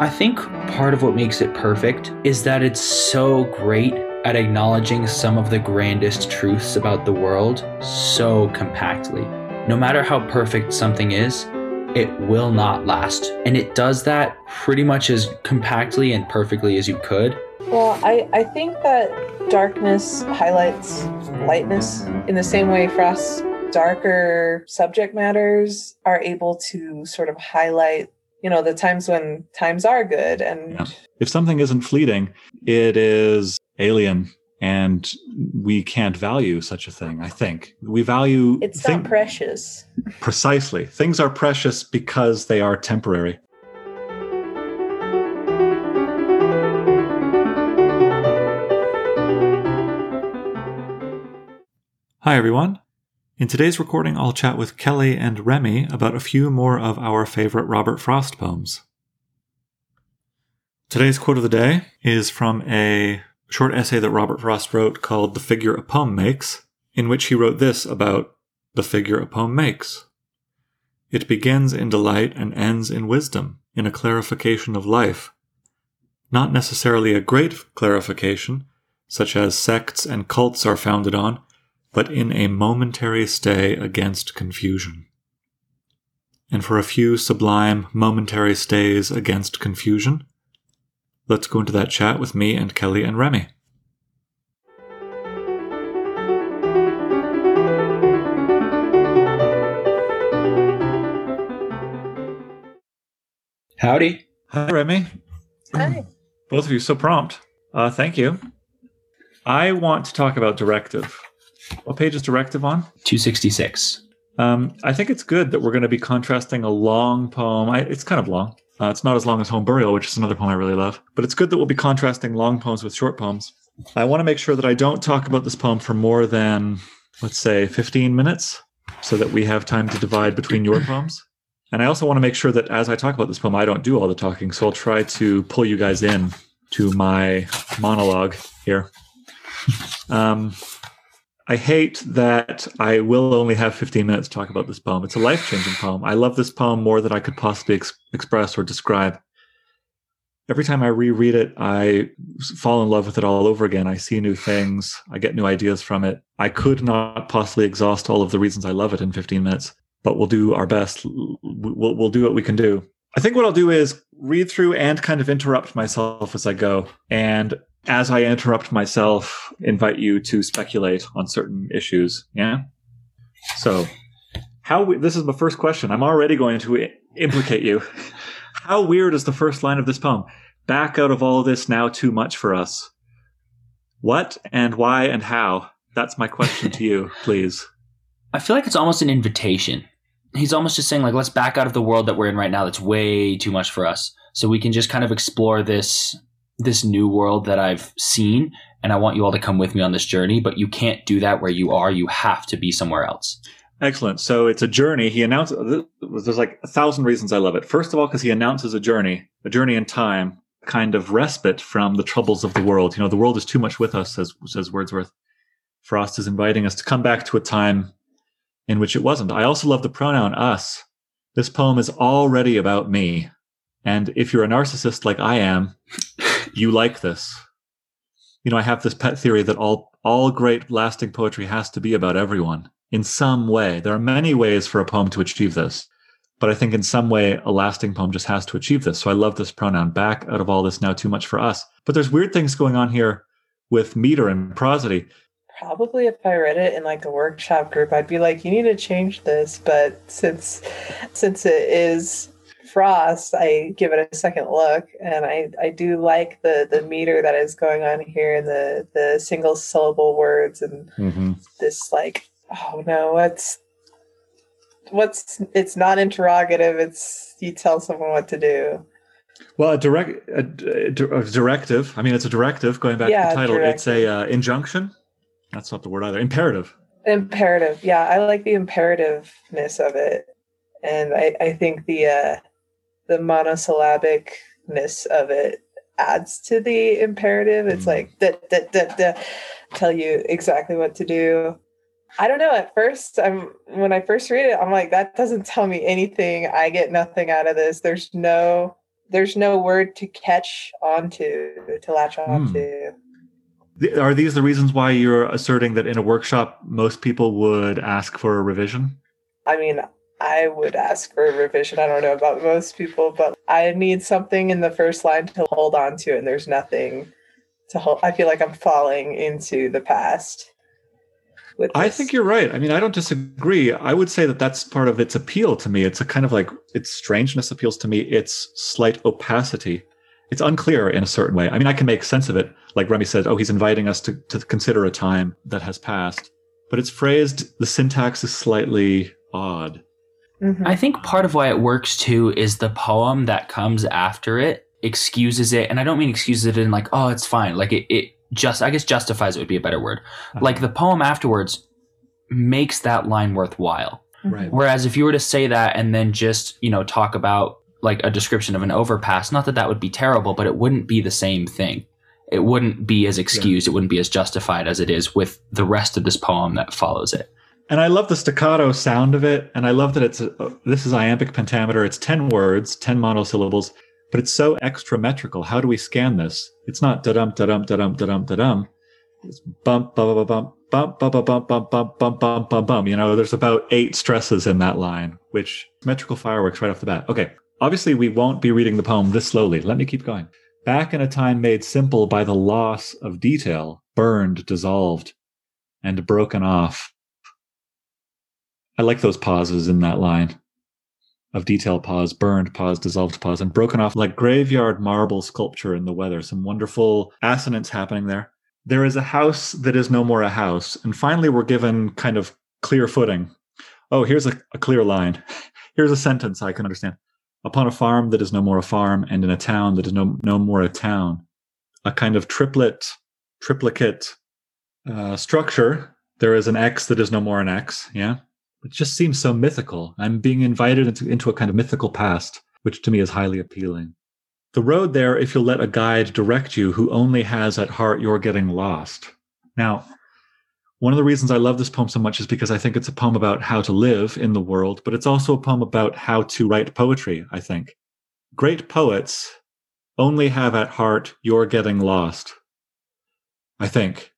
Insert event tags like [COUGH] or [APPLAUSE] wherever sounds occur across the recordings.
I think part of what makes it perfect is that it's so great at acknowledging some of the grandest truths about the world so compactly. No matter how perfect something is, it will not last. And it does that pretty much as compactly and perfectly as you could. Well, I, I think that darkness highlights lightness in the same way Frost's darker subject matters are able to sort of highlight you know the times when times are good and yeah. if something isn't fleeting it is alien and we can't value such a thing i think we value it's thing- not precious precisely things are precious because they are temporary Hi, everyone. In today's recording, I'll chat with Kelly and Remy about a few more of our favorite Robert Frost poems. Today's quote of the day is from a short essay that Robert Frost wrote called The Figure a Poem Makes, in which he wrote this about the figure a poem makes. It begins in delight and ends in wisdom, in a clarification of life. Not necessarily a great clarification, such as sects and cults are founded on, but in a momentary stay against confusion. And for a few sublime momentary stays against confusion, let's go into that chat with me and Kelly and Remy. Howdy. Hi, Remy. Hi. Both of you so prompt. Uh, thank you. I want to talk about directive. What page is directive on? 266. Um, I think it's good that we're going to be contrasting a long poem. I, it's kind of long. Uh, it's not as long as Home Burial, which is another poem I really love. But it's good that we'll be contrasting long poems with short poems. I want to make sure that I don't talk about this poem for more than, let's say, 15 minutes so that we have time to divide between your [CLEARS THROAT] poems. And I also want to make sure that as I talk about this poem, I don't do all the talking. So I'll try to pull you guys in to my monologue here. [LAUGHS] Um, I hate that I will only have 15 minutes to talk about this poem. It's a life changing poem. I love this poem more than I could possibly ex- express or describe. Every time I reread it, I fall in love with it all over again. I see new things. I get new ideas from it. I could not possibly exhaust all of the reasons I love it in 15 minutes, but we'll do our best. We'll, we'll do what we can do. I think what I'll do is read through and kind of interrupt myself as I go. And as I interrupt myself, invite you to speculate on certain issues. Yeah. So, how we, this is my first question. I'm already going to implicate you. [LAUGHS] How weird is the first line of this poem? Back out of all this now too much for us. What and why and how? That's my question to you, [LAUGHS] please. I feel like it's almost an invitation. He's almost just saying like let's back out of the world that we're in right now that's way too much for us. So we can just kind of explore this this new world that I've seen and I want you all to come with me on this journey, but you can't do that where you are. You have to be somewhere else. Excellent. So it's a journey. He announced there's like a thousand reasons I love it. First of all, because he announces a journey, a journey in time, kind of respite from the troubles of the world. You know, the world is too much with us, says says Wordsworth. Frost is inviting us to come back to a time in which it wasn't. I also love the pronoun us. This poem is already about me. And if you're a narcissist like I am, you like this. You know, I have this pet theory that all all great lasting poetry has to be about everyone in some way. There are many ways for a poem to achieve this, but I think in some way a lasting poem just has to achieve this. So I love this pronoun back out of all this now too much for us. But there's weird things going on here with meter and prosody. Probably if I read it in like a workshop group, I'd be like, you need to change this. But since since it is Frost, I give it a second look, and I, I do like the the meter that is going on here, and the the single syllable words, and mm-hmm. this like, oh no, what's what's it's not interrogative. It's you tell someone what to do. Well, a direct a, a, directive. I mean, it's a directive. Going back yeah, to the title, directive. it's a uh, injunction. That's not the word either. Imperative. Imperative. Yeah, I like the imperativeness of it, and I I think the. uh the monosyllabicness of it adds to the imperative. It's mm. like that that that that tell you exactly what to do. I don't know. At first, I'm when I first read it, I'm like, that doesn't tell me anything. I get nothing out of this. There's no there's no word to catch onto to latch onto. Th- Are these the reasons why you're asserting that in a workshop most people would ask for a revision? I mean, I would ask for a revision. I don't know about most people, but I need something in the first line to hold on to, and there's nothing to hold. I feel like I'm falling into the past. I think you're right. I mean, I don't disagree. I would say that that's part of its appeal to me. It's a kind of like its strangeness appeals to me. Its slight opacity. It's unclear in a certain way. I mean, I can make sense of it. Like Remy said, oh, he's inviting us to, to consider a time that has passed. But it's phrased, the syntax is slightly odd. Mhm. I think part of why it works too is the poem that comes after it excuses it, and I don't mean excuses it in like, oh, it's fine. Like it, it just, I guess, justifies it would be a better word. Like the poem afterwards makes that line worthwhile. Right. Whereas if you were to say that and then just, you know, talk about like a description of an overpass, not that that would be terrible, but it wouldn't be the same thing. It wouldn't be as excused, it wouldn't be as justified as it is with the rest of this poem that follows it. And I love the staccato sound of it. And I love that it's a, this is iambic pentameter. It's 10 words, 10 monosyllables, but it's so extra metrical. How do we scan this? It's not da dum da dum da dum da dum da dum. It's bump bump bump bump bump bump bump bump bump bump bump bump bump. You know, there's about eight stresses in that line, which metrical fireworks right off the bat. Okay. Obviously, we won't be reading the poem this slowly. Let me keep going. Back in a time made simple by the loss of detail, burned, dissolved, and broken off. I like those pauses in that line of detail pause, burned pause, dissolved pause, and broken off like graveyard marble sculpture in the weather. Some wonderful assonance happening there. There is a house that is no more a house. And finally, we're given kind of clear footing. Oh, here's a, a clear line. [LAUGHS] Here's a sentence I can understand. Upon a farm that is no more a farm, and in a town that is no, no more a town. A kind of triplet, triplicate uh, structure. There is an X that is no more an X. Yeah it just seems so mythical. I'm being invited into, into a kind of mythical past, which to me is highly appealing. The road there, if you'll let a guide direct you who only has at heart you're getting lost. Now, one of the reasons I love this poem so much is because I think it's a poem about how to live in the world, but it's also a poem about how to write poetry, I think. Great poets only have at heart you're getting lost. I think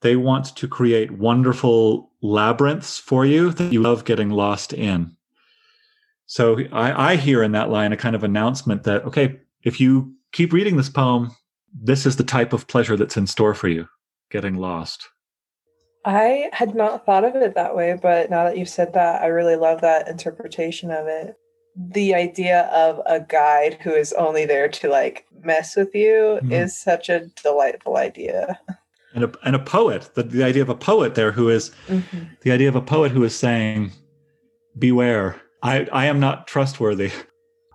they want to create wonderful labyrinths for you that you love getting lost in. So I, I, hear in that line a kind of announcement that, okay, if you keep reading this poem, this is the type of pleasure that's in store for you, getting lost. I had not thought of it that way, but now that you've said that, I really love that interpretation of it. The idea of a guide who is only there to like mess with you mm-hmm. is such a delightful idea. [LAUGHS] and a, and a poet the, the idea of a poet there who is, mm-hmm. the idea of a poet who is saying beware i i am not trustworthy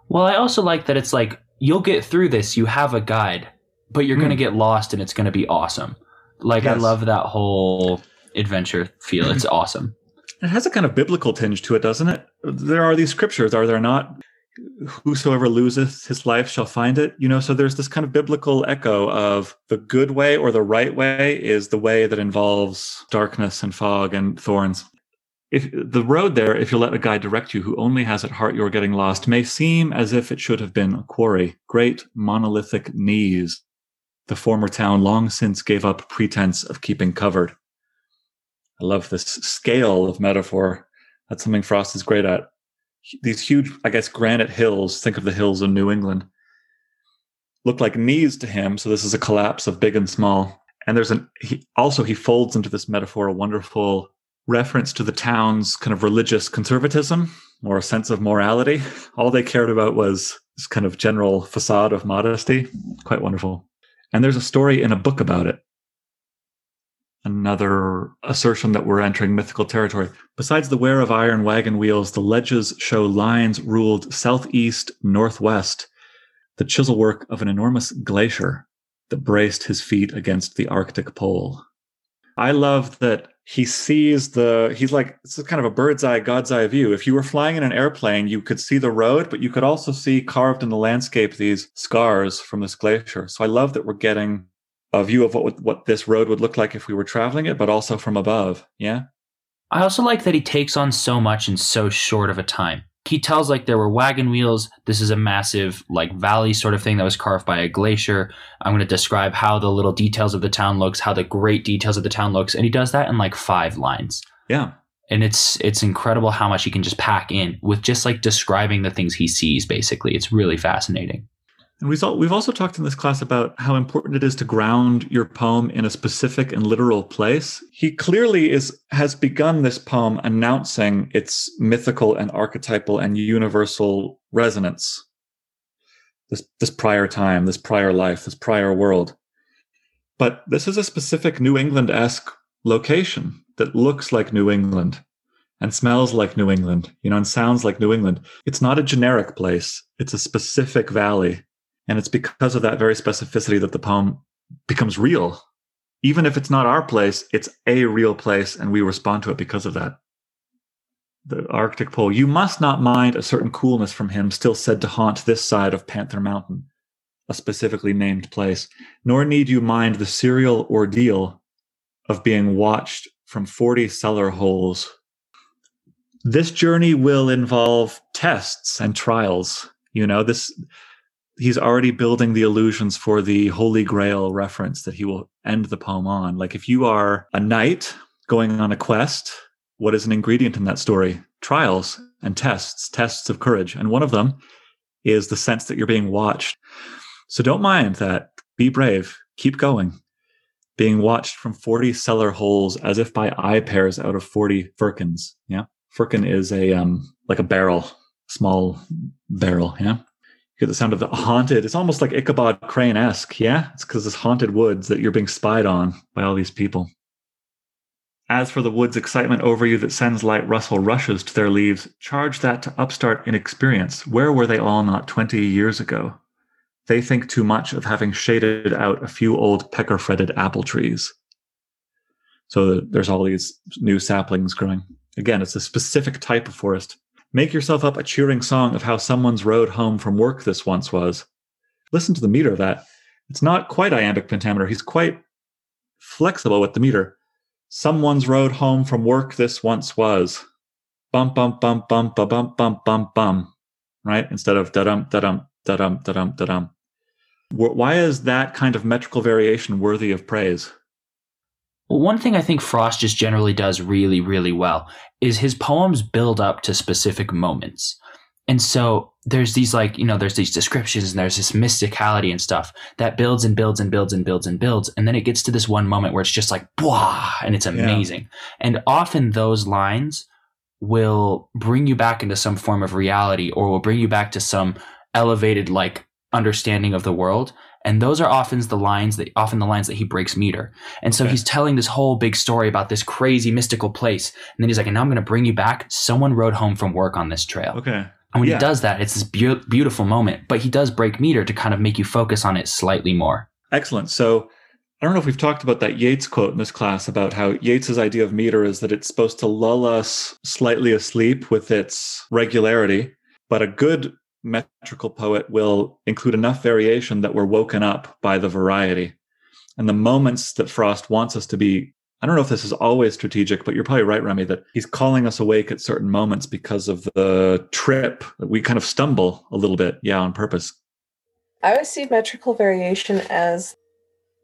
well i also like that it's like you'll get through this you have a guide but you're mm. going to get lost and it's going to be awesome like yes. i love that whole adventure feel it's [CLEARS THROAT] awesome it has a kind of biblical tinge to it doesn't it there are these scriptures are there not whosoever loseth his life shall find it you know? So there's this kind of biblical echo of the good way or the right way is the way that involves darkness and fog and thorns. If the road there if you let a guide direct you who only has at heart you're getting lost may seem as if it should have been a quarry. Great monolithic knees. The former town long since gave up pretense of keeping covered. I love this scale of metaphor. That's something frost is great at these huge, I guess, granite hills. Think of the hills in New England. Look like knees to him. So this is a collapse of big and small. And there's an he, also he folds into this metaphor a wonderful reference to the town's kind of religious conservatism or a sense of morality. [LAUGHS] All they cared about was this kind of general facade of modesty. Quite wonderful. And there's a story in a book about it another assertion that we're entering mythical territory. Besides the wear of iron wagon wheels, the ledges show lines ruled southeast, northwest, the chisel work of an enormous glacier that braced his feet against the Arctic pole. I love that he sees the, he's like, it's kind of a bird's eye, God's eye view. If you were flying in an airplane, you could see the road, but you could also see carved in the landscape these scars from this glacier. So I love that we're getting a view of what what this road would look like if we were traveling it, but also from above. Yeah. I also like that he takes on so much in so short of a time. he tells like there were wagon wheels. This is a massive like valley sort of thing that was carved by a glacier. I'm going to describe how the little details of the town looks, how the great details of the town looks, and he does that in like five lines. Yeah. And it's it's incredible how much he can just pack in with just like describing the things he sees. Basically, it's really fascinating. And we've also talked in this class about how important it is to ground your poem in a specific and literal place. He clearly is has begun this poem announcing its mythical and archetypal and universal resonance. This this prior time, this prior life, this prior world. But this is a specific New England-esque location that looks like New England and smells like New England, you know, and sounds like New England. It's not a generic place. It's a specific valley and it's because of that very specificity that the poem becomes real. Even if it's not our place, it's a real place, and we respond to it because of that. The Arctic pole, you must not mind a certain coolness from him still said to haunt this side of Panther Mountain, a specifically named place, nor need you mind the serial ordeal of being watched from 40 cellar holes. This journey will involve tests and trials. You know, this he's already building the illusions for the holy grail reference that he will end the poem on. Like if you are a knight going on a quest what is an ingredient in that story? Trials and tests tests of courage. And one of them is the sense that you're being watched. So don't mind that. Be brave. Keep going. Being watched from 40 cellar holes as if by eye pairs out of 40 firkins. Yeah. Firkin is a um like a barrel small barrel. Yeah hear the sound of the haunted. It's almost like Ichabod Crane esque. Yeah, it's because it's haunted woods that you're being spied on by all these people. As for the wood's excitement over you that sends light rustle rushes to their leaves, charge that to upstart inexperience. Where were they all not 20 years ago? They think too much of having shaded out a few old pecker fretted apple trees. So there's all these new saplings growing. Again, it's a specific type of forest Make yourself up a cheering song of how someone's road home from work this once was. Listen to the meter of that. It's not quite iambic pentameter. He's quite flexible with the meter. Someone's road home from work this once was. Bum bum bum bum ba bum bum bum bum. Right? Instead of da dum da dum da dum da dum da dum. Why is that kind of metrical variation worthy of praise? Well, one thing I think Frost just generally does really, really well is his poems build up to specific moments. And so there's these like, you know, there's these descriptions and there's this mysticality and stuff that builds and builds and builds and builds and builds. And then it gets to this one moment where it's just like, blah, and it's amazing. Yeah. And often those lines will bring you back into some form of reality or will bring you back to some elevated like understanding of the world and those are often the lines that often the lines that he breaks meter. And so okay. he's telling this whole big story about this crazy mystical place. And then he's like, and now I'm going to bring you back. Someone rode home from work on this trail. Okay. And when yeah. he does that, it's this be- beautiful moment, but he does break meter to kind of make you focus on it slightly more. Excellent. So I don't know if we've talked about that Yeats quote in this class about how Yeats's idea of meter is that it's supposed to lull us slightly asleep with its regularity, but a good metrical poet will include enough variation that we're woken up by the variety. And the moments that Frost wants us to be, I don't know if this is always strategic, but you're probably right, Remy, that he's calling us awake at certain moments because of the trip we kind of stumble a little bit, yeah, on purpose. I always see metrical variation as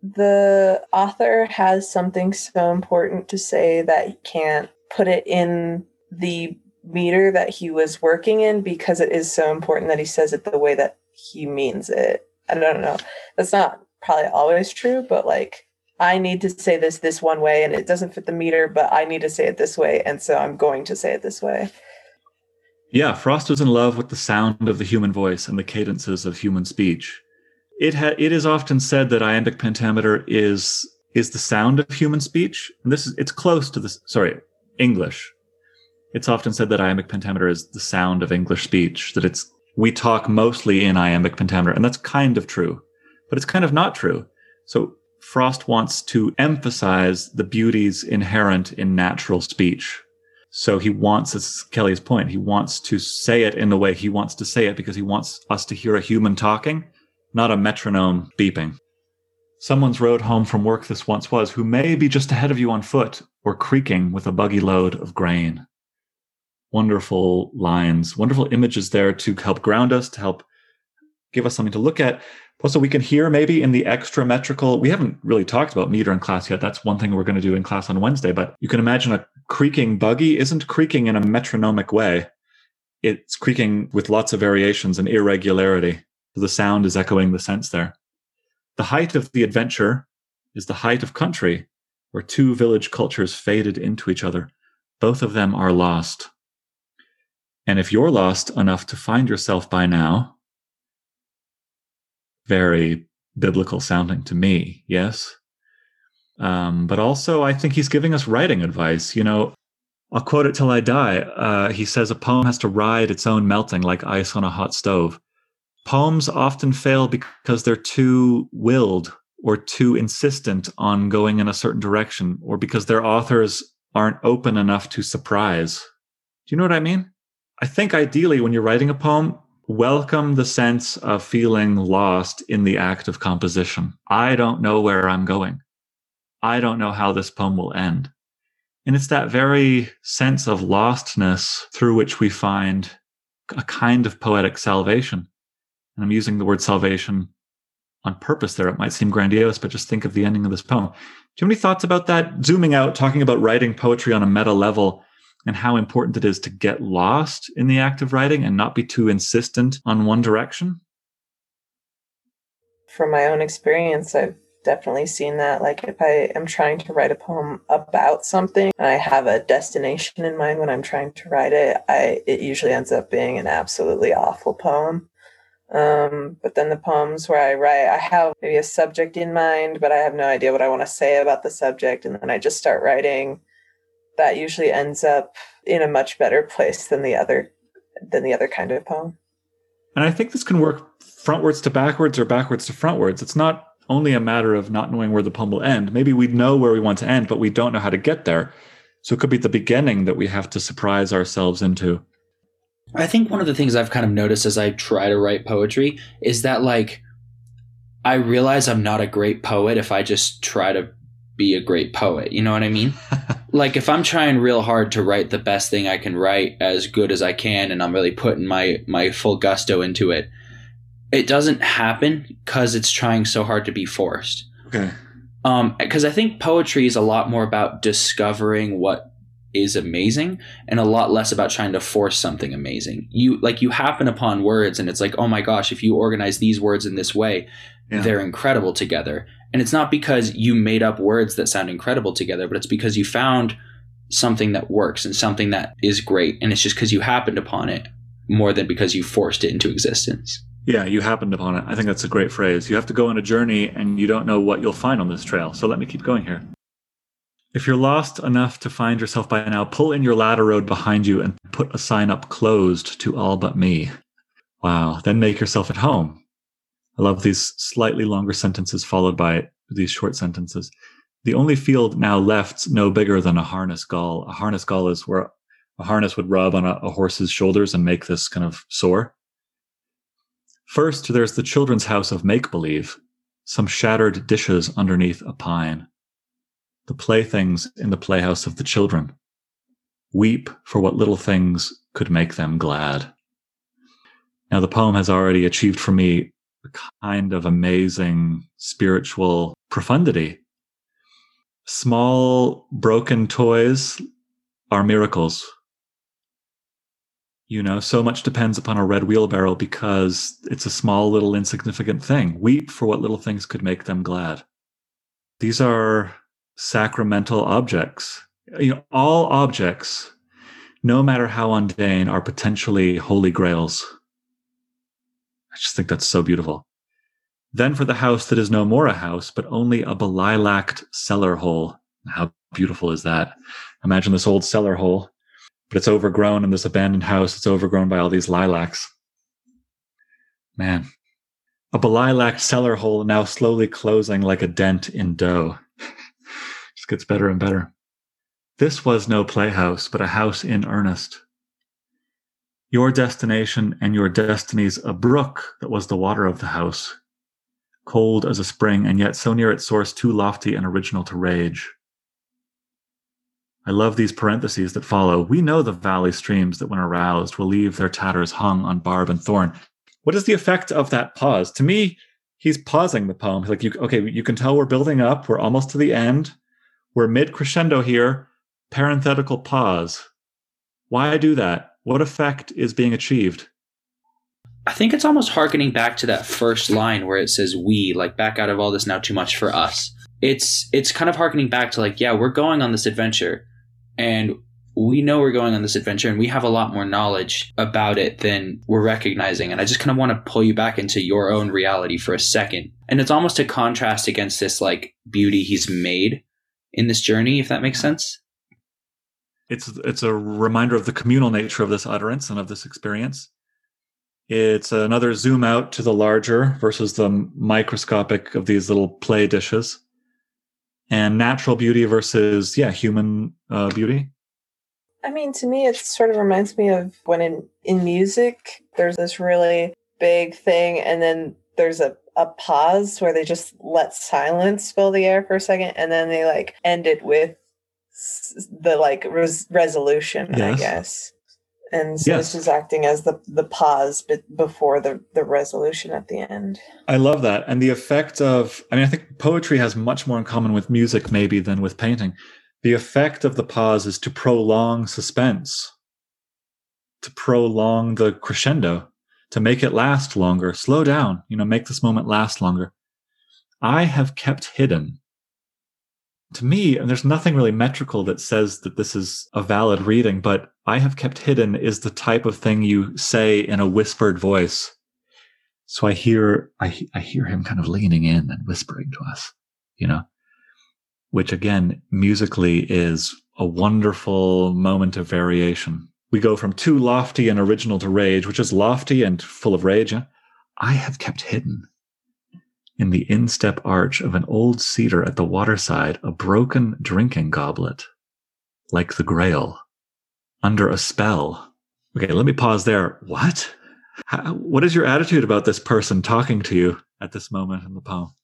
the author has something so important to say that he can't put it in the meter that he was working in because it is so important that he says it the way that he means it. I don't know. That's not probably always true, but like I need to say this this one way and it doesn't fit the meter, but I need to say it this way. And so I'm going to say it this way. Yeah, Frost was in love with the sound of the human voice and the cadences of human speech. It ha- it is often said that iambic pentameter is is the sound of human speech. And this is it's close to the sorry, English. It's often said that iambic pentameter is the sound of English speech, that it's we talk mostly in iambic pentameter, and that's kind of true, but it's kind of not true. So Frost wants to emphasize the beauties inherent in natural speech. So he wants, as Kelly's point, he wants to say it in the way he wants to say it because he wants us to hear a human talking, not a metronome beeping. Someone's road home from work this once was, who may be just ahead of you on foot or creaking with a buggy load of grain. Wonderful lines, wonderful images there to help ground us, to help give us something to look at. Also, we can hear maybe in the extra metrical, we haven't really talked about meter in class yet. That's one thing we're going to do in class on Wednesday, but you can imagine a creaking buggy isn't creaking in a metronomic way. It's creaking with lots of variations and irregularity. The sound is echoing the sense there. The height of the adventure is the height of country, where two village cultures faded into each other. Both of them are lost. And if you're lost enough to find yourself by now, very biblical sounding to me, yes? Um, but also, I think he's giving us writing advice. You know, I'll quote it till I die. Uh, he says, A poem has to ride its own melting like ice on a hot stove. Poems often fail because they're too willed or too insistent on going in a certain direction, or because their authors aren't open enough to surprise. Do you know what I mean? I think ideally, when you're writing a poem, welcome the sense of feeling lost in the act of composition. I don't know where I'm going. I don't know how this poem will end. And it's that very sense of lostness through which we find a kind of poetic salvation. And I'm using the word salvation on purpose there. It might seem grandiose, but just think of the ending of this poem. Do you have any thoughts about that? Zooming out, talking about writing poetry on a meta level and how important it is to get lost in the act of writing and not be too insistent on one direction? From my own experience, I've definitely seen that. Like if I am trying to write a poem about something and I have a destination in mind when I'm trying to write it, I it usually ends up being an absolutely awful poem. Um, but then the poems where I write, I have maybe a subject in mind, but I have no idea what I want to say about the subject, and then I just start writing. That usually ends up in a much better place than the other than the other kind of poem. And I think this can work frontwards to backwards or backwards to frontwards. It's not only a matter of not knowing where the poem will end. Maybe we know where we want to end, but we don't know how to get there. So it could be the beginning that we have to surprise ourselves into. I think one of the things I've kind of noticed as I try to write poetry is that like I realize I'm not a great poet if I just try to be a great poet. You know what I mean? [LAUGHS] like if I'm trying real hard to write the best thing I can write as good as I can and I'm really putting my my full gusto into it, it doesn't happen cuz it's trying so hard to be forced. Okay. Um cuz I think poetry is a lot more about discovering what is amazing and a lot less about trying to force something amazing. You like you happen upon words and it's like, "Oh my gosh, if you organize these words in this way, yeah. they're incredible together." And it's not because you made up words that sound incredible together, but it's because you found something that works and something that is great and it's just because you happened upon it more than because you forced it into existence. Yeah, you happened upon it. I think that's a great phrase. You have to go on a journey and you don't know what you'll find on this trail. So let me keep going here. If you're lost enough to find yourself by now, pull in your ladder road behind you and put a sign up closed to all but me. Wow. Then make yourself at home. I love these slightly longer sentences followed by these short sentences. The only field now left no bigger than a harness gall. A harness gall is where a harness would rub on a, a horse's shoulders and make this kind of sore. First, there's the children's house of make believe, some shattered dishes underneath a pine the playthings in the playhouse of the children. Weep for what little things could make them glad. Now, the poem has already achieved for me kind of amazing spiritual profundity. Small broken toys are miracles. You know, so much depends upon a red wheelbarrow because it's a small, little, insignificant thing. Weep for what little things could make them glad. These are sacramental objects. You know, all objects, no matter how mundane, are potentially holy grails. I just think that's so beautiful. Then for the house that is no more a house, but only a belilaced cellar hole. How beautiful is that? Imagine this old cellar hole, but it's overgrown in this abandoned house. It's overgrown by all these lilacs. Man, a belilaced cellar hole now slowly closing like a dent in dough [LAUGHS] just gets better and better. This was no playhouse, but a house in earnest. Your destination and your destinies a brook that was the water of the house, cold as a spring, and yet so near its source too lofty and original to rage. I love these parentheses that follow. We know the valley streams that, when aroused, will leave their tatters hung on barb and thorn. What is the effect of that pause? To me, he's pausing the poem. Like, you, okay, you can tell we're building up. We're almost to the end. We're mid crescendo here. Parenthetical pause. Why do that? What effect is being achieved? I think it's almost harkening back to that first line where it says we, like back out of all this now too much for us. It's it's kind of harkening back to like, yeah, we're going on this adventure and we know we're going on this adventure and we have a lot more knowledge about it than we're recognizing. And I just kind of want to pull you back into your own reality for a second. And it's almost a contrast against this like beauty he's made in this journey, if that makes sense. It's it's a reminder of the communal nature of this utterance and of this experience. It's another zoom out to the larger versus the microscopic of these little play dishes. And natural beauty versus, yeah, human uh, beauty. I mean, to me, it sort of reminds me of when in, in music, there's this really big thing, and then there's a, a pause where they just let silence fill the air for a second, and then they like end it with the like res- resolution, yes. I guess. And so yes. this is acting as the the pause before the the resolution at the end. I love that. And the effect of i mean i think poetry has much more in common with music maybe than with painting. The effect of the pause is to prolong suspense to prolong the crescendo to make it last longer. Slow down you know make this moment last longer. I have kept hidden to me, and there's nothing really metrical that says that this is a valid reading, but I have kept hidden is the type of thing you say in a whispered voice. So I hear, I, I hear him kind of leaning in and whispering to us, you know, which again, musically is a wonderful moment of variation. We go from too lofty and original to rage, which is lofty and full of rage. I have kept hidden in the instep arch of an old cedar at the waterside a broken drinking goblet, like the grail, under a spell. Okay, let me pause there. What? How, what is your attitude about this person talking to you at this moment in the poem?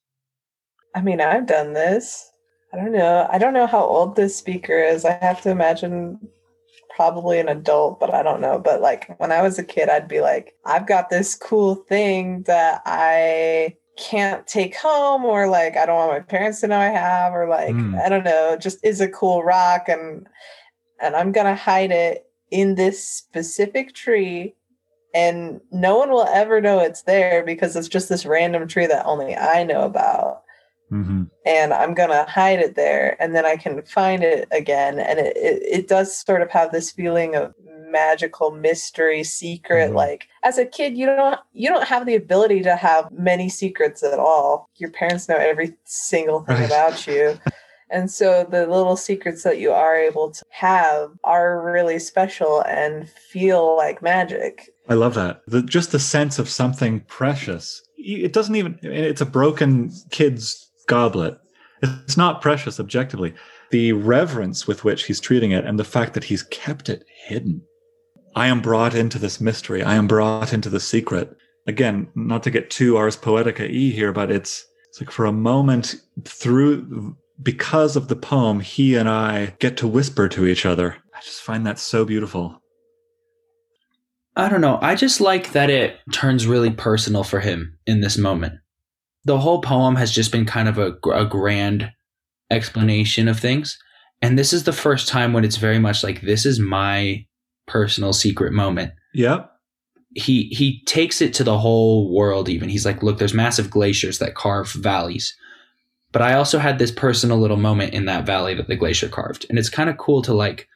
I mean, I've done this. I don't know. I don't know how old this speaker is. I have to imagine probably an adult, but I don't know. But like when I was a kid, I'd be like, I've got this cool thing that I can't take home or like I don't want my parents to know I have or like mm. I don't know, just is a cool rock and and I'm going to hide it in this specific tree and no one will ever know it's there because it's just this random tree that only I know about. Mm-hmm. And I'm going to hide it there and then I can find it again. And it, it, it, does sort of have this feeling of magical mystery secret mm-hmm. like as a kid you don't you don't have the ability to have many secrets at all your parents know every single thing right. about you [LAUGHS] and so the little secrets that you are able to have are really special and feel like magic i love that the, just the sense of something precious it doesn't even it's a broken kid's goblet it's not precious objectively the reverence with which he's treating it and the fact that he's kept it hidden I am brought into this mystery. I am brought into the secret. Again, not to get too Ars Poetica e here, but it's, it's like for a moment through, because of the poem, he and I get to whisper to each other. I just find that so beautiful. I don't know. I just like that it turns really personal for him in this moment. The whole poem has just been kind of a, a grand explanation of things. And this is the first time when it's very much like, this is my personal secret moment. Yep. He he takes it to the whole world even. He's like, look, there's massive glaciers that carve valleys. But I also had this personal little moment in that valley that the glacier carved. And it's kind of cool to like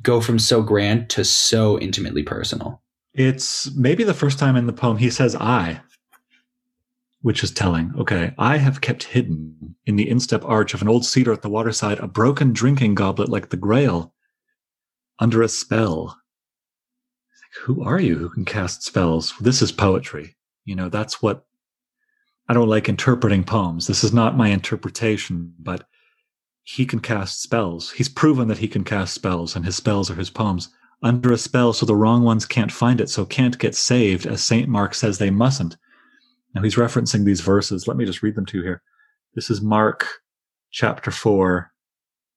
go from so grand to so intimately personal. It's maybe the first time in the poem he says I, which is telling. Okay, I have kept hidden in the instep arch of an old cedar at the waterside a broken drinking goblet like the grail under a spell. Like, Who are you who can cast spells? This is poetry. You know, that's what I don't like interpreting poems. This is not my interpretation, but he can cast spells. He's proven that he can cast spells, and his spells are his poems. Under a spell, so the wrong ones can't find it, so can't get saved, as St. Mark says they mustn't. Now he's referencing these verses. Let me just read them to you here. This is Mark chapter 4,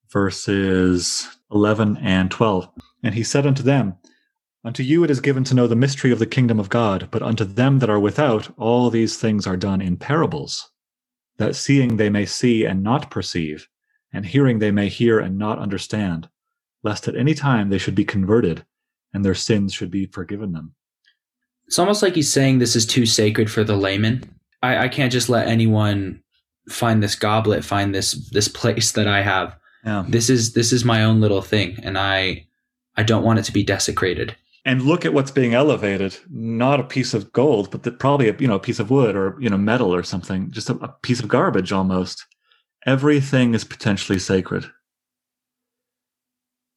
verses 11 and 12. And he said unto them, Unto you it is given to know the mystery of the kingdom of God, but unto them that are without, all these things are done in parables, that seeing they may see and not perceive, and hearing they may hear and not understand, lest at any time they should be converted, and their sins should be forgiven them. It's almost like he's saying this is too sacred for the layman. I, I can't just let anyone find this goblet, find this this place that I have. Yeah. This is this is my own little thing, and I I don't want it to be desecrated. And look at what's being elevated, not a piece of gold, but the, probably a you know a piece of wood or you know metal or something, just a, a piece of garbage almost. Everything is potentially sacred.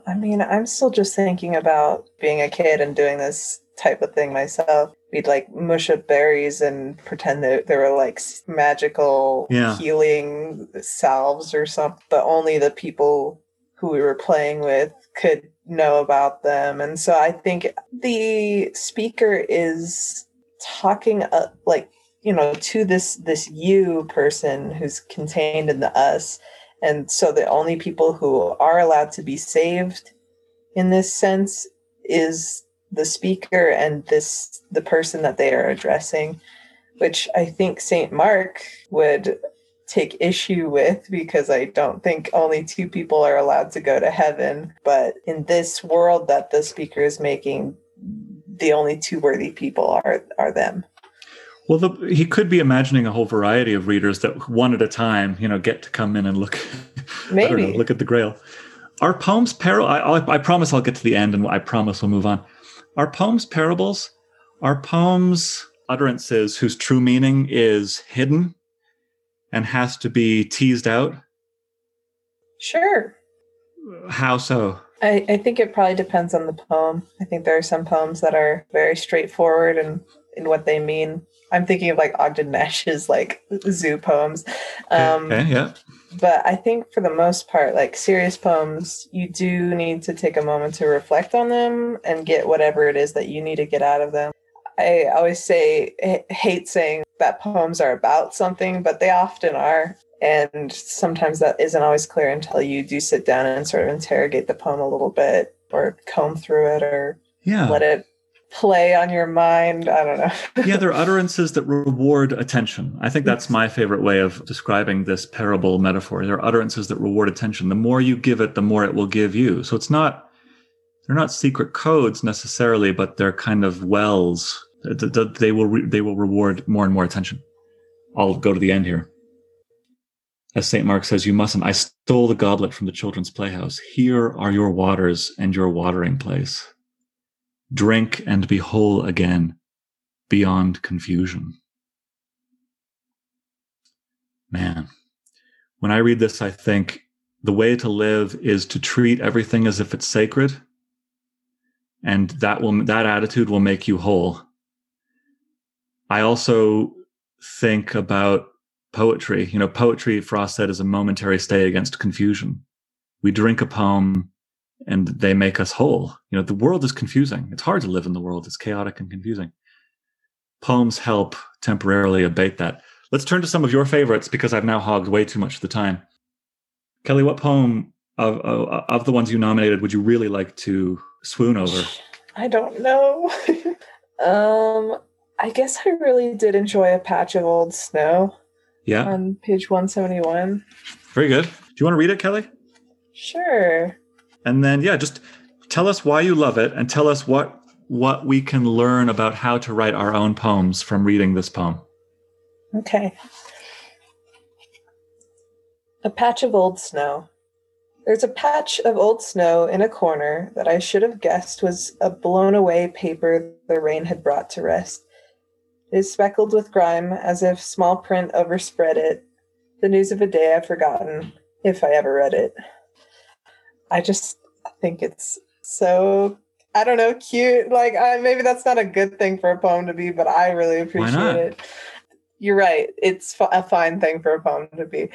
I mean, I'm still just thinking about being a kid and doing this type of thing myself. We'd like mush up berries and pretend that there were like magical Yeah. healing salves or something, but only the people who we were playing with could know about them. And so I think the speaker is talking uh, like you know to this this you person who's contained in the us and so the only people who are allowed to be saved in this sense is the speaker and this the person that they are addressing which i think saint mark would take issue with because i don't think only two people are allowed to go to heaven but in this world that the speaker is making the only two worthy people are are them Well, the, he could be imagining a whole variety of readers that one at a time, you know, get to come in and look. [LAUGHS] Don't know, Maybe. look at the Grail. Our poems parable? I, I, I promise I'll get to the end, and I promise we'll move on. Are poems parables? Are poems utterances whose true meaning is hidden and has to be teased out? sure How so? I, I think it probably depends on the poem. I think there are some poems that are very straightforward and in what they mean. I'm thinking of like Ogden Nash's like zoo poems. Um, okay, yeah. But I think for the most part, like serious poems, you do need to take a moment to reflect on them and get whatever it is that you need to get out of them. I always say, hate saying that poems are about something, but they often are. And sometimes that isn't always clear until you do sit down and sort of interrogate the poem a little bit or comb through it or Yeah. let it play on your mind. I don't know. [LAUGHS] yeah, they're utterances that reward attention. I think that's my favorite way of describing this parable metaphor. They're utterances that reward attention. The more you give it, the more it will give you. So it's not, they're not secret codes necessarily, but they're kind of wells. Th- th- They will, re- they will reward more and more attention. I'll go to the end here. As St. Mark says, you mustn't. I stole the goblet from the children's playhouse. Here are your waters and your watering place. Drink and be whole again beyond confusion. Man, when I read this, I think the way to live is to treat everything as if it's sacred. And that will, that attitude will make you whole. I also think about poetry. You know, poetry, Frost said, is a momentary stay against confusion. We drink a poem and they make us whole. You know, the world is confusing. It's hard to live in the world. It's chaotic and confusing. Poems help temporarily abate that. Let's turn to some of your favorites because I've now hogged way too much of the time. Kelly, what poem of, of, of the ones you nominated would you really like to swoon over? I don't know. [LAUGHS] um, I guess I really did enjoy a patch of old snow Yeah, on page 171. very good. Do you want to read it, Kelly? Sure. And then, yeah, just tell us why you love it and tell us what what we can learn about how to write our own poems from reading this poem. Okay. A patch of old snow. There's a patch of old snow in a corner that I should have guessed was a blown away paper the rain had brought to rest. It is speckled with grime as if small print overspread it. The news of a day I've forgotten, if I ever read it. I just think it's so I don't know, cute. Like I, maybe that's not a good thing for a poem to be, but I really appreciate it. You're right. It's a fine thing for a poem to be.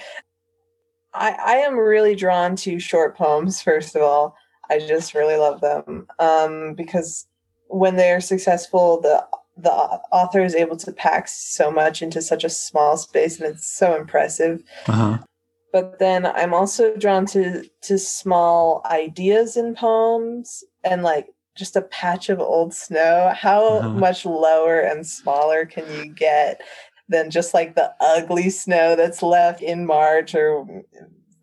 I, I am really drawn to short poems. First of all, I just really love them um, because when they are successful, the the author is able to pack so much into such a small space, and it's so impressive. Uh-huh. But then I'm also drawn to to small ideas in poems and like just a patch of old snow. How Uh-huh. much lower and smaller can you get than just like the ugly snow that's left in March or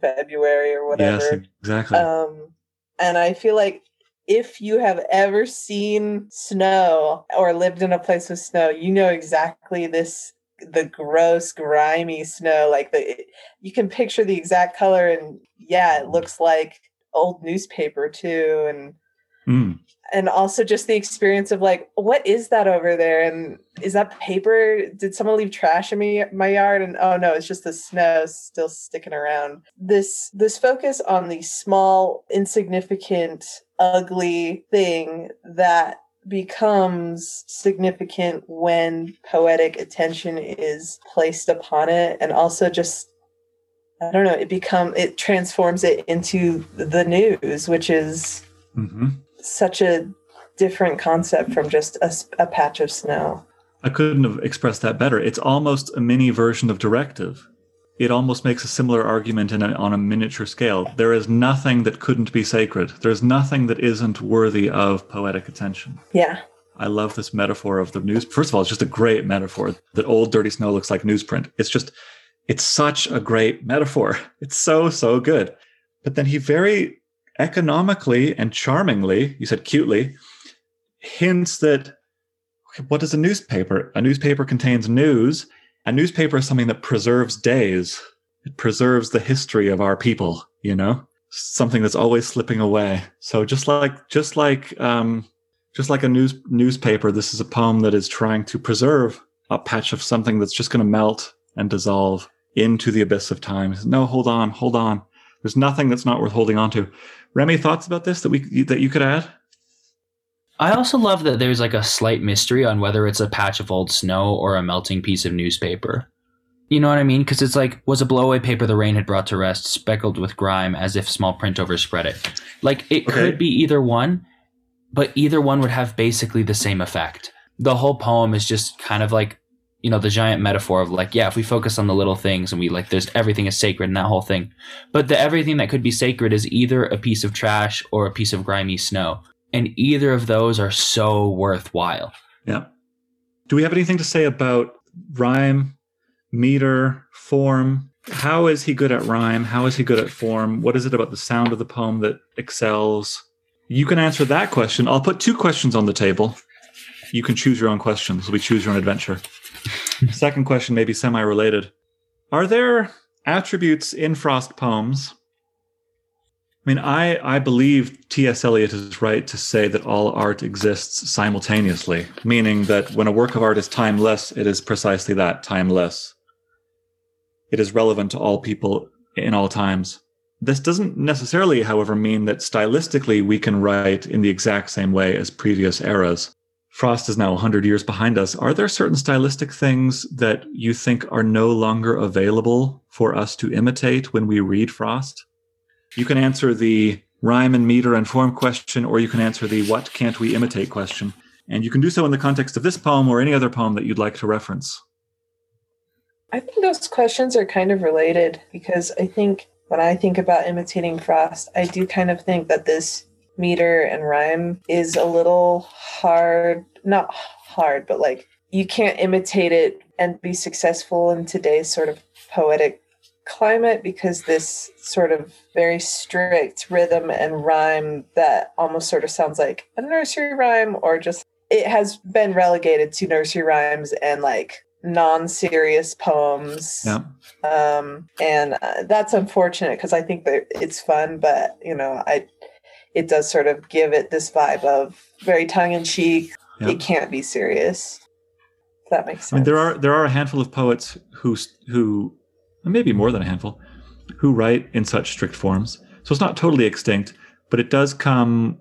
February or whatever? Yes, exactly. Um, and I feel like if you have ever seen snow or lived in a place with snow, you know exactly this the gross, grimy snow. Like the you can picture the exact color, and yeah, it looks like old newspaper too, and Mm. and also just the experience of like, what is that over there? And is that paper? Did someone leave trash in me, my yard? And oh no, it's just the snow still sticking around. This this focus on the small, insignificant, ugly thing that becomes significant when poetic attention is placed upon it and also just I don't know, it become it transforms it into the news, which is hmm such a different concept from just a, a patch of snow. I couldn't have expressed that better. It's almost a mini version of directive. It almost makes a similar argument in a, on a miniature scale. There is nothing that couldn't be sacred. There's nothing that isn't worthy of poetic attention. Yeah. I love this metaphor of the news. First of all, it's just a great metaphor that old dirty snow looks like newsprint. It's just, it's such a great metaphor. [LAUGHS] It's so, so good. But then he very economically and charmingly, you said cutely, hints that what is a newspaper? A newspaper contains news. A newspaper is something that preserves days. It preserves the history of our people, you know? Something that's always slipping away. So just like just like um just like a news newspaper, this is a poem that is trying to preserve a patch of something that's just going to melt and dissolve into the abyss of time. No, hold on, hold on. There's nothing that's not worth holding on to. Remy, thoughts about this that we that you could add? I also love that there's like a slight mystery on whether it's a patch of old snow or a melting piece of newspaper. You know what I mean? Because it's like, was a blowaway paper the rain had brought to rest, speckled with grime as if small print overspread it. Like, it Okay. could be either one, but either one would have basically the same effect. The whole poem is just kind of like, you know, the giant metaphor of like, yeah, if we focus on the little things and we like, there's everything is sacred and that whole thing. But the everything that could be sacred is either a piece of trash or a piece of grimy snow. And either of those are so worthwhile. Yeah. Do we have anything to say about rhyme, meter, form? How is he good at rhyme? How is he good at form? What is it about the sound of the poem that excels? You can answer that question. I'll put two questions on the table. You can choose your own questions. We choose your own adventure. [LAUGHS] Second question may be semi related. Are there attributes in Frost poems? I mean, I, I believe T.S. Eliot is right to say that all art exists simultaneously, meaning that when a work of art is timeless, it is precisely that timeless. It is relevant to all people in all times. This doesn't necessarily, however, mean that stylistically we can write in the exact same way as previous eras. Frost is now 100 years behind us. Are there certain stylistic things that you think are no longer available for us to imitate when we read Frost? You can answer the rhyme and meter and form question, or you can answer the what can't we imitate question. And you can do so in the context of this poem or any other poem that you'd like to reference. I think those questions are kind of related because I think when I think about imitating Frost, I do kind of think that this meter and rhyme is a little hard, not hard, but like you can't imitate it and be successful in today's sort of poetic climate because this sort of very strict rhythm and rhyme that almost sort of sounds like a nursery rhyme or just it has been relegated to nursery rhymes and like non-serious poems Yeah. um and uh, that's unfortunate because i think that it's fun but you know i it does sort of give it this vibe of very tongue-in-cheek Yeah. it can't be serious that makes sense I mean, there are there are a handful of poets who who maybe more than a handful who write in such strict forms. So it's not totally extinct, but it does come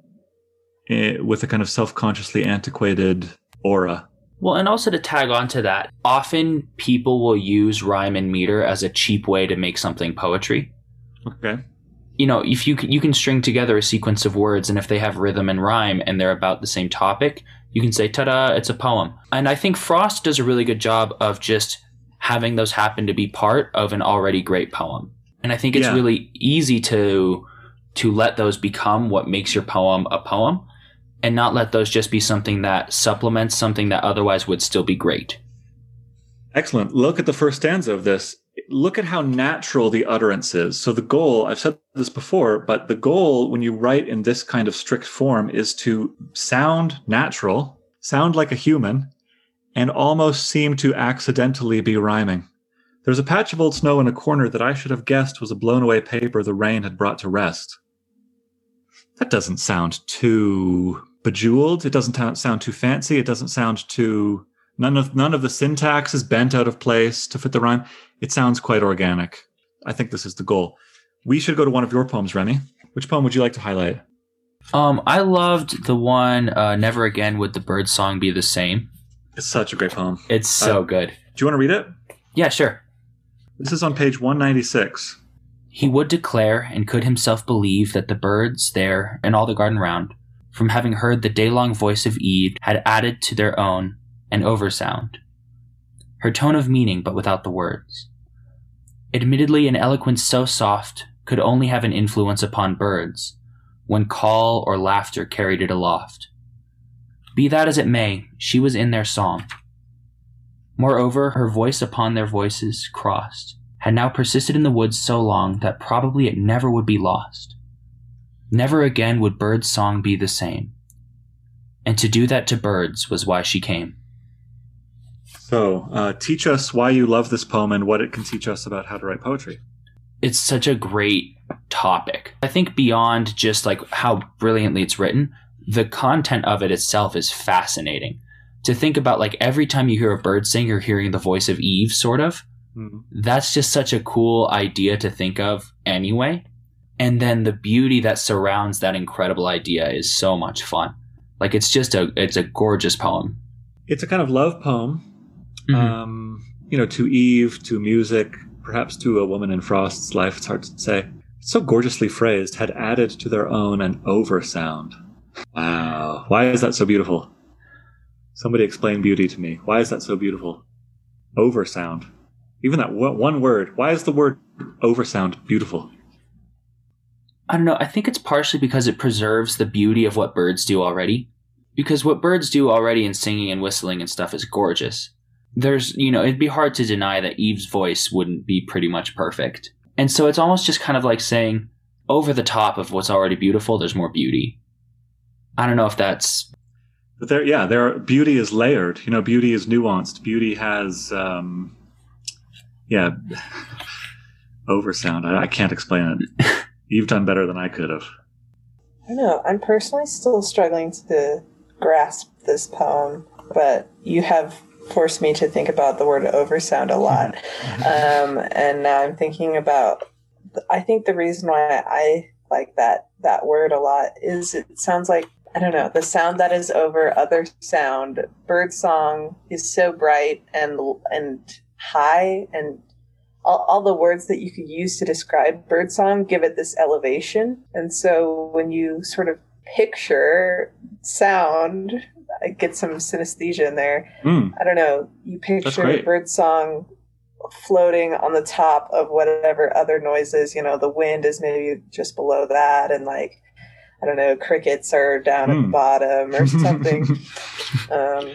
eh, with a kind of self-consciously antiquated aura. Well, and also to tag on to that, often people will use rhyme and meter as a cheap way to make something poetry. Okay. You know, if you can, you can string together a sequence of words, and if they have rhythm and rhyme and they're about the same topic, you can say, ta-da, it's a poem. And I think Frost does a really good job of just having those happen to be part of an already great poem. And I think it's Yeah. really easy to to let those become what makes your poem a poem and not let those just be something that supplements something that otherwise would still be great. Excellent. Look at the first stanza of this. Look at how natural the utterance is. So the goal, I've said this before, but the goal when you write in this kind of strict form is to sound natural, sound like a human, and almost seem to accidentally be rhyming. There's a patch of old snow in a corner that I should have guessed was a blown away paper the rain had brought to rest. That doesn't sound too bejeweled. It doesn't ta- sound too fancy. It doesn't sound too none of none of the syntax is bent out of place to fit the rhyme. It sounds quite organic. I think this is the goal. We should go to one of your poems, Remy. Which poem would you like to highlight? Um, I loved the one uh, "Never Again Would the Bird Song Be the Same." It's such a great poem. It's so Uh, good. Do you want to read it? Yeah, sure. This is on page 196. He would declare and could himself believe that the birds there and all the garden round, from having heard the day long voice of Eve, had added to their own an oversound. Her tone of meaning, but without the words. Admittedly, an eloquence so soft could only have an influence upon birds, when call or laughter carried it aloft. Be that as it may, she was in their song. Moreover, her voice upon their voices crossed had now persisted in the woods so long that probably it never would be lost. Never again would birds' song be the same. And to do that to birds was why she came. So, uh, teach us why you love this poem and what it can teach us about how to write poetry. It's such a great topic. I think beyond just like how brilliantly it's written, the content of it itself is fascinating. To think about like every time you hear a bird sing, you're hearing the voice of Eve, sort of. Mhm. that's just such a cool idea to think of anyway. And then the beauty that surrounds that incredible idea is so much fun. Like it's just a it's a gorgeous poem. It's a kind of love poem, Mhm. um, you know, to Eve, to music, perhaps to a woman in Frost's life. It's hard to say. It's so gorgeously phrased, had added to their own an oversound. Wow. Why is that so beautiful? Somebody explain beauty to me. Why is that so beautiful? Oversound. Even that one word. Why is the word oversound beautiful? I don't know. I think it's partially because it preserves the beauty of what birds do already. Because what birds do already in singing and whistling and stuff is gorgeous. There's, you know, it'd be hard to deny that Eve's voice wouldn't be pretty much perfect. And so it's almost just kind of like saying, over the top of what's already beautiful, there's more beauty. I don't know if that's But there, yeah, there. Are, beauty is layered. You know, beauty is nuanced. Beauty has, um, yeah, [LAUGHS] oversound. I, I can't explain it. [LAUGHS] You've done better than I could have. I don't know. I'm personally still struggling to grasp this poem, but you have forced me to think about the word oversound a lot. [LAUGHS] um, and now I'm thinking about. I think the reason why I like that that word a lot is it sounds like I don't know the sound that is over other sound. Bird song is so bright and and high and all, all the words that you could use to describe birdsong give it this elevation. And so when you sort of picture sound, I get some synesthesia in there. Mm, I don't know. You picture great. birdsong floating on the top of whatever other noises, you know, the wind is maybe just below that and like I don't know, crickets are down at the Hmm. bottom or [LAUGHS] something. um,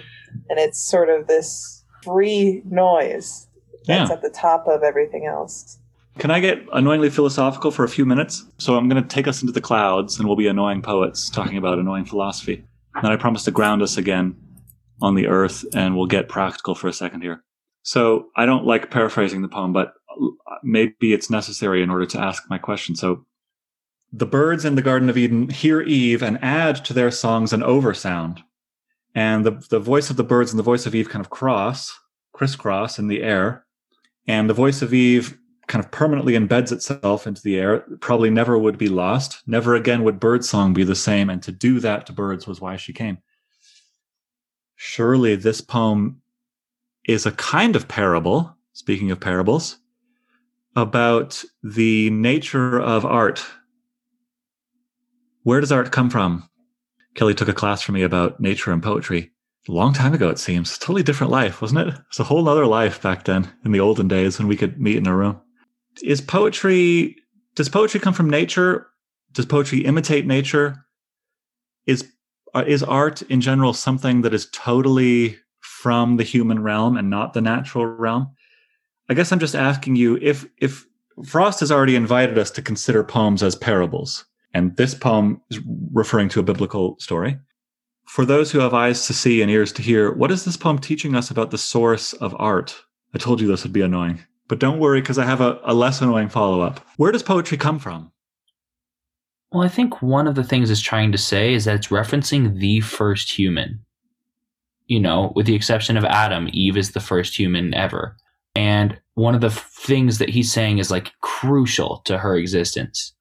and it's sort of this free noise that's yeah. at the top of everything else. Can I get annoyingly philosophical for a few minutes? So I'm going to take us into the clouds, and we'll be annoying poets talking about annoying philosophy. Then I promise to ground us again on the earth, and we'll get practical for a second here. So I don't like paraphrasing the poem, but maybe it's necessary in order to ask my question. So the birds in the Garden of Eden hear Eve and add to their songs an oversound. And the, the voice of the birds and the voice of Eve kind of cross, crisscross in the air. And the voice of Eve kind of permanently embeds itself into the air, probably never would be lost. Never again would birdsong be the same. And to do that to birds was why she came. Surely this poem is a kind of parable, speaking of parables, about the nature of art. Where does art come from? Kelly took a class from me about nature and poetry. A long time ago, it seems. Totally different life, wasn't it? It's a whole other life back then in the olden days when we could meet in a room. is poetry does poetry come from nature? Does poetry imitate nature? Is uh, is art in general something that is totally from the human realm and not the natural realm? I guess I'm just asking you if if Frost has already invited us to consider poems as parables, and this poem is referring to a biblical story. For those who have eyes to see and ears to hear, what is this poem teaching us about the source of art? I told you this would be annoying, but don't worry because I have a, a less annoying follow up. Where does poetry come from? Well, I think one of the things it's trying to say is that it's referencing the first human. You know, with the exception of Adam, Eve is the first human ever. And one of the things that he's saying is like crucial to her existence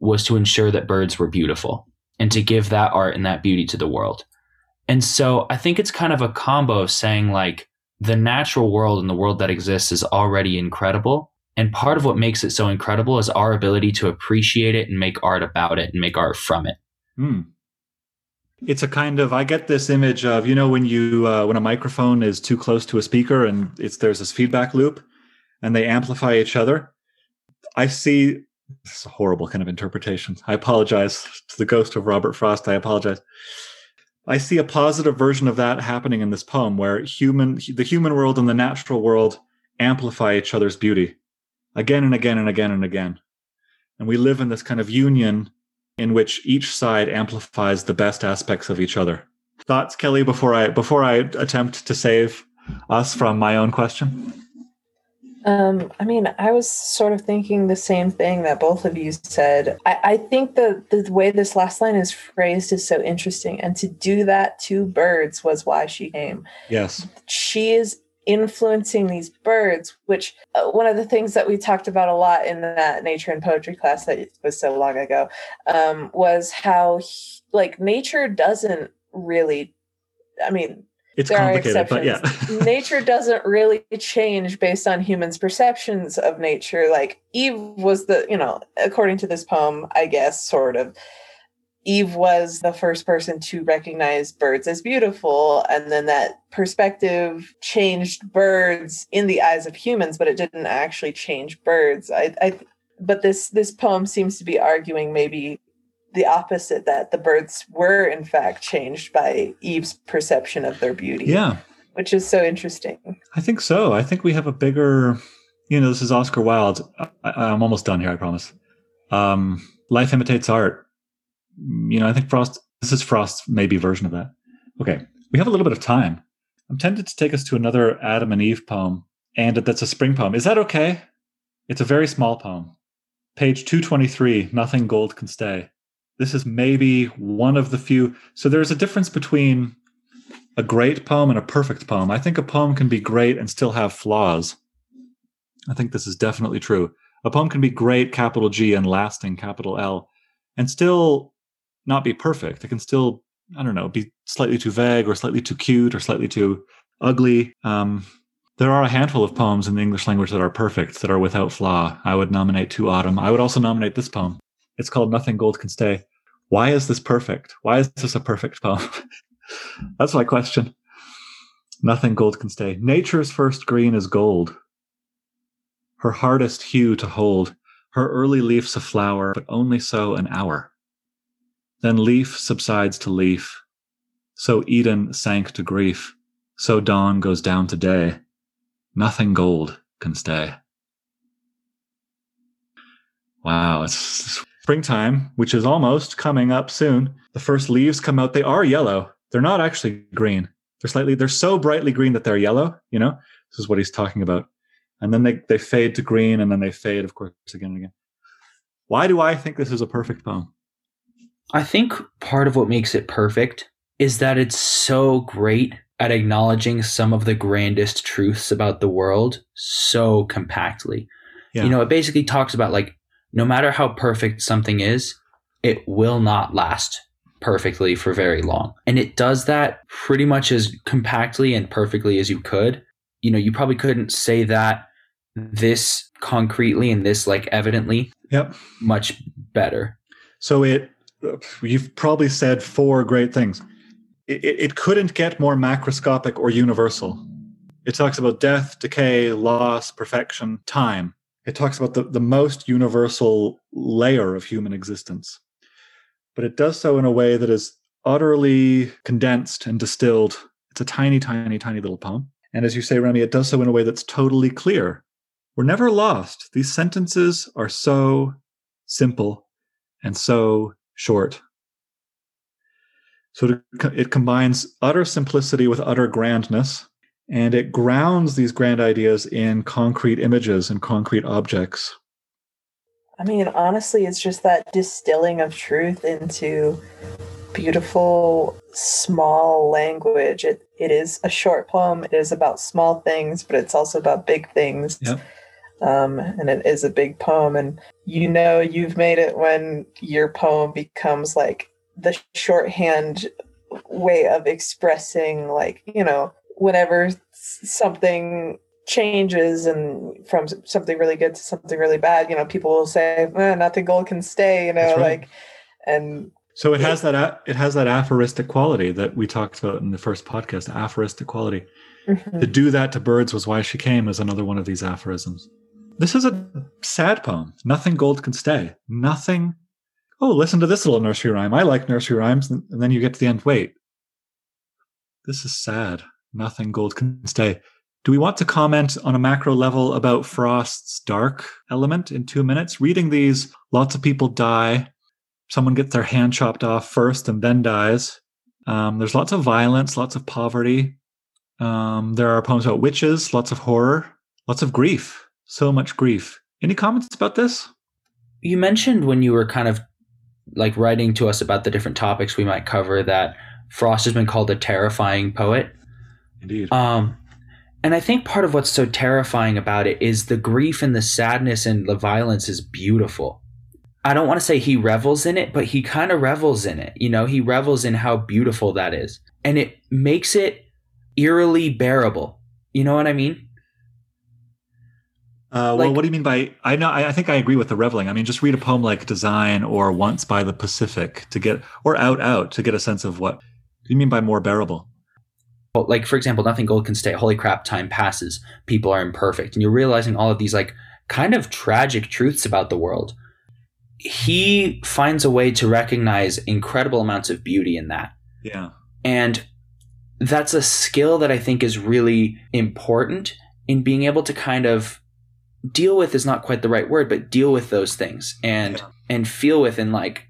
was to ensure that birds were beautiful and to give that art and that beauty to the world. And so I think it's kind of a combo of saying like the natural world and the world that exists is already incredible. And part of what makes it so incredible is our ability to appreciate it and make art about it and make art from it. Hmm. It's a kind of I get this image of you know when you uh, when a microphone is too close to a speaker and it's there's this feedback loop and they amplify each other. I see this is a horrible kind of interpretation. I apologize to the ghost of Robert Frost. I apologize. I see a positive version of that happening in this poem where human the human world and the natural world amplify each other's beauty again and again and again and again. And we live in this kind of union in which each side amplifies the best aspects of each other. Thoughts, Kelly, before I before I attempt to save us from my own question? Um, I mean, I was sort of thinking the same thing that both of you said. I, I think the the way this last line is phrased is so interesting, and to do that to birds was why she came. Yes, she is influencing these birds. Which uh, one of the things that we talked about a lot in that nature and poetry class that was so long ago um, was how he, like nature doesn't really. I mean, it's there complicated, but yeah. [LAUGHS] nature doesn't really change based on humans' perceptions of nature. Like Eve was the, you know, according to this poem, I guess, sort of. Eve was the first person to recognize birds as beautiful, and then that perspective changed birds in the eyes of humans, but it didn't actually change birds. I, I but this this poem seems to be arguing maybe the opposite that the birds were in fact changed by Eve's perception of their beauty. Yeah. Which is so interesting. I think so. I think we have a bigger, you know, this is Oscar Wilde. I, am almost done here, I promise. Um, life imitates art. You know, I think Frost, this is Frost's maybe version of that. Okay. We have a little bit of time. I'm tempted to take us to another Adam and Eve poem, and that's a spring poem. Is that okay? It's a very small poem. Page 223 Nothing Gold Can Stay this is maybe one of the few. So there's a difference between a great poem and a perfect poem. I think a poem can be great and still have flaws. I think this is definitely true. A poem can be great, capital G, and lasting, capital L, and still not be perfect. It can still, I don't know, be slightly too vague or slightly too cute or slightly too ugly. Um, there are a handful of poems in the English language that are perfect, that are without flaw. I would nominate To Autumn. I would also nominate this poem. It's called Nothing Gold Can Stay. Why is this perfect? Why is this a perfect poem? [LAUGHS] That's my question. Nothing gold can stay. Nature's first green is gold. Her hardest hue to hold. Her early leaf's a flower, but only so an hour. Then leaf subsides to leaf. So Eden sank to grief. So dawn goes down to day. Nothing gold can stay. Wow, it's springtime, which is almost coming up soon, the first leaves come out. They are yellow. They're not actually green. They're slightly, they're so brightly green that they're yellow, you know? This is what he's talking about. And then they, they fade to green and then they fade, of course, again and again. Why do I think this is a perfect poem? I think part of what makes it perfect is that it's so great at acknowledging some of the grandest truths about the world so compactly. Yeah. You know, it basically talks about like no matter how perfect something is, it will not last perfectly for very long. And it does that pretty much as compactly and perfectly as you could. You know, you probably couldn't say that this concretely and this like evidently yep. much better. So it you've probably said four great things. It, it couldn't get more macroscopic or universal. It talks about death decay loss perfection time It talks about the, the most universal layer of human existence. But it does so in a way that is utterly condensed and distilled. It's a tiny, tiny, tiny little poem. And as you say, Remy, it does so in a way that's totally clear. We're never lost. These sentences are so simple and so short. So it combines utter simplicity with utter grandness, and it grounds these grand ideas in concrete images and concrete objects. I mean, honestly, it's just that distilling of truth into beautiful, small language. It it is a short poem. It is about small things, but it's also about big things. Yep. Um, and it is a big poem. And you know, you've made it when your poem becomes like the shorthand way of expressing, like you know, whenever something changes and from something really good to something really bad, you know, people will say, eh, "Nothing gold can stay," you know, right. like, and so it has that it has that aphoristic quality that we talked about in the first podcast. Aphoristic quality. Mm-hmm. To do that to birds was why she came is another one of these aphorisms. This is a sad poem. Nothing gold can stay. Nothing. Oh, listen to this little nursery rhyme. I like nursery rhymes, and then you get to the end. Wait, this is sad. Nothing gold can stay. Do we want to comment on a macro level about Frost's dark element in two minutes? Reading these, lots of people die. Someone gets their hand chopped off first and then dies. Um, there's lots of violence, lots of poverty. Um, there are poems about witches, lots of horror, lots of grief, so much grief. Any comments about this? You mentioned when you were kind of like writing to us about the different topics we might cover that Frost has been called a terrifying poet. Indeed. Um, and I think part of what's so terrifying about it is the grief and the sadness and the violence is beautiful. I don't want to say he revels in it, but he kind of revels in it. You know, he revels in how beautiful that is. And it makes it eerily bearable. You know what I mean? Uh, well, like, what do you mean by? I know. I think I agree with the reveling. I mean, just read a poem like "Design" or "Once by the Pacific" to get, or "Out Out" to get a sense of what. do you mean by more bearable? Like for example, nothing gold can stay. Holy crap, time passes. People are imperfect, and you're realizing all of these like kind of tragic truths about the world. He finds a way to recognize incredible amounts of beauty in that. Yeah, and that's a skill that I think is really important in being able to kind of deal with is not quite the right word, but deal with those things and yeah. and feel with and like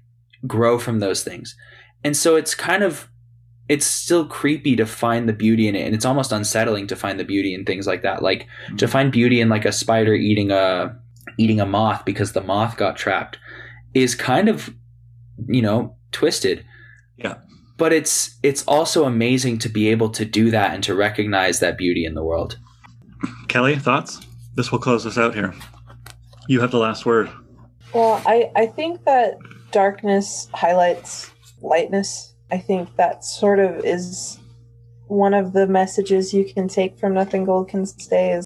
grow from those things. And so it's kind of it's still creepy to find the beauty in it and it's almost unsettling to find the beauty in things like that. Like mm-hmm. to find beauty in like a spider eating a eating a moth because the moth got trapped is kind of you know twisted. Yeah. But it's it's also amazing to be able to do that and to recognize that beauty in the world. Kelly thoughts? This will close us out here. You have the last word. Well i i think that darkness highlights lightness I think that sort of is one of the messages you can take from Nothing Gold Can Stay is,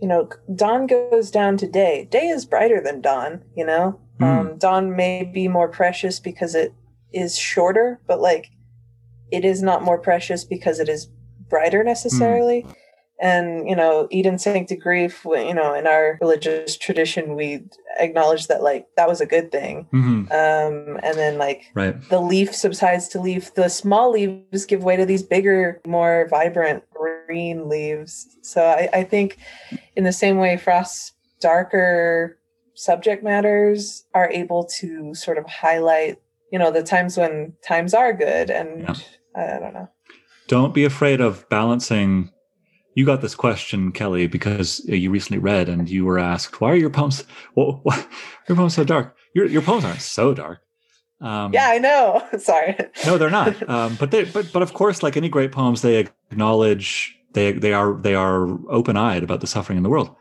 you know, dawn goes down to day. Day is brighter than dawn, you know? Mm. Um, dawn may be more precious because it is shorter, but like it is not more precious because it is brighter necessarily. Mm and you know eden sank to grief you know in our religious tradition we acknowledge that like that was a good thing mm-hmm. um and then like right. the leaf subsides to leaf the small leaves give way to these bigger more vibrant green leaves so i, I think in the same way frost's darker subject matters are able to sort of highlight you know the times when times are good and yeah. I, I don't know don't be afraid of balancing you got this question, Kelly, because you recently read and you were asked, "Why are your poems? Well, [LAUGHS] why, your poems so dark? Your your poems aren't so dark." Um, yeah, I know. [LAUGHS] Sorry. no, they're not. [LAUGHS] Um, but they, but but of course, like any great poems, they acknowledge they they are they are open eyed about the suffering in the world.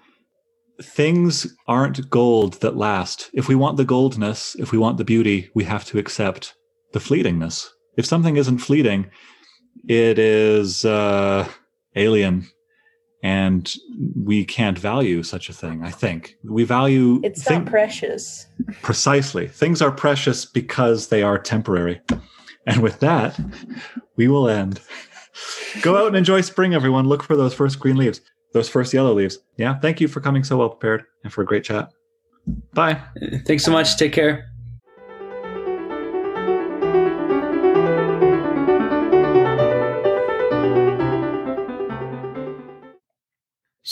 Things aren't gold that last. If we want the goldness, if we want the beauty, we have to accept the fleetingness. If something isn't fleeting, it is uh, alien and we can't value such a thing i think we value it's think, not precious precisely things are precious because they are temporary and with that we will end go out and enjoy spring everyone look for those first green leaves those first yellow leaves. Yeah. Thank you for coming so well prepared and for a great chat. Bye. Thanks so much. Take care.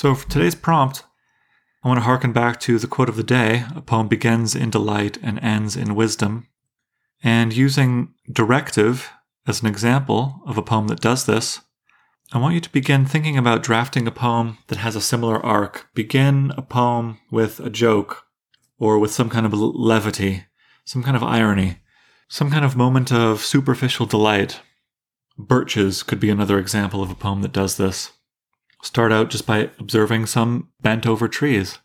So, for today's prompt, I want to harken back to the quote of the day a poem begins in delight and ends in wisdom. And using directive as an example of a poem that does this, I want you to begin thinking about drafting a poem that has a similar arc. Begin a poem with a joke or with some kind of levity, some kind of irony, some kind of moment of superficial delight. Birches could be another example of a poem that does this. Start out just by observing some bent over trees.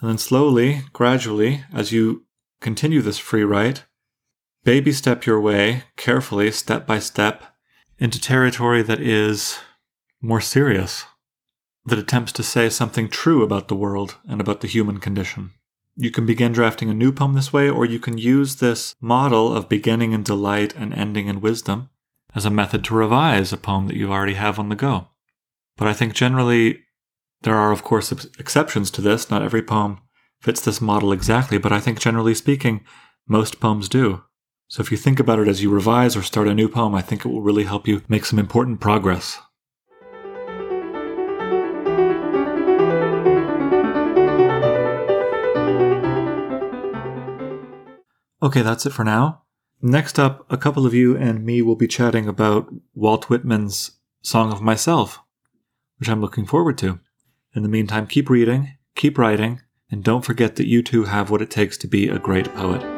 And then slowly, gradually, as you continue this free write, baby step your way, carefully, step by step, into territory that is more serious, that attempts to say something true about the world and about the human condition. You can begin drafting a new poem this way, or you can use this model of beginning in delight and ending in wisdom as a method to revise a poem that you already have on the go. But I think generally there are, of course, exceptions to this. Not every poem fits this model exactly, but I think generally speaking, most poems do. So if you think about it as you revise or start a new poem, I think it will really help you make some important progress. Okay, that's it for now. Next up, a couple of you and me will be chatting about Walt Whitman's Song of Myself, which I'm looking forward to. In the meantime, keep reading, keep writing, and don't forget that you too have what it takes to be a great poet.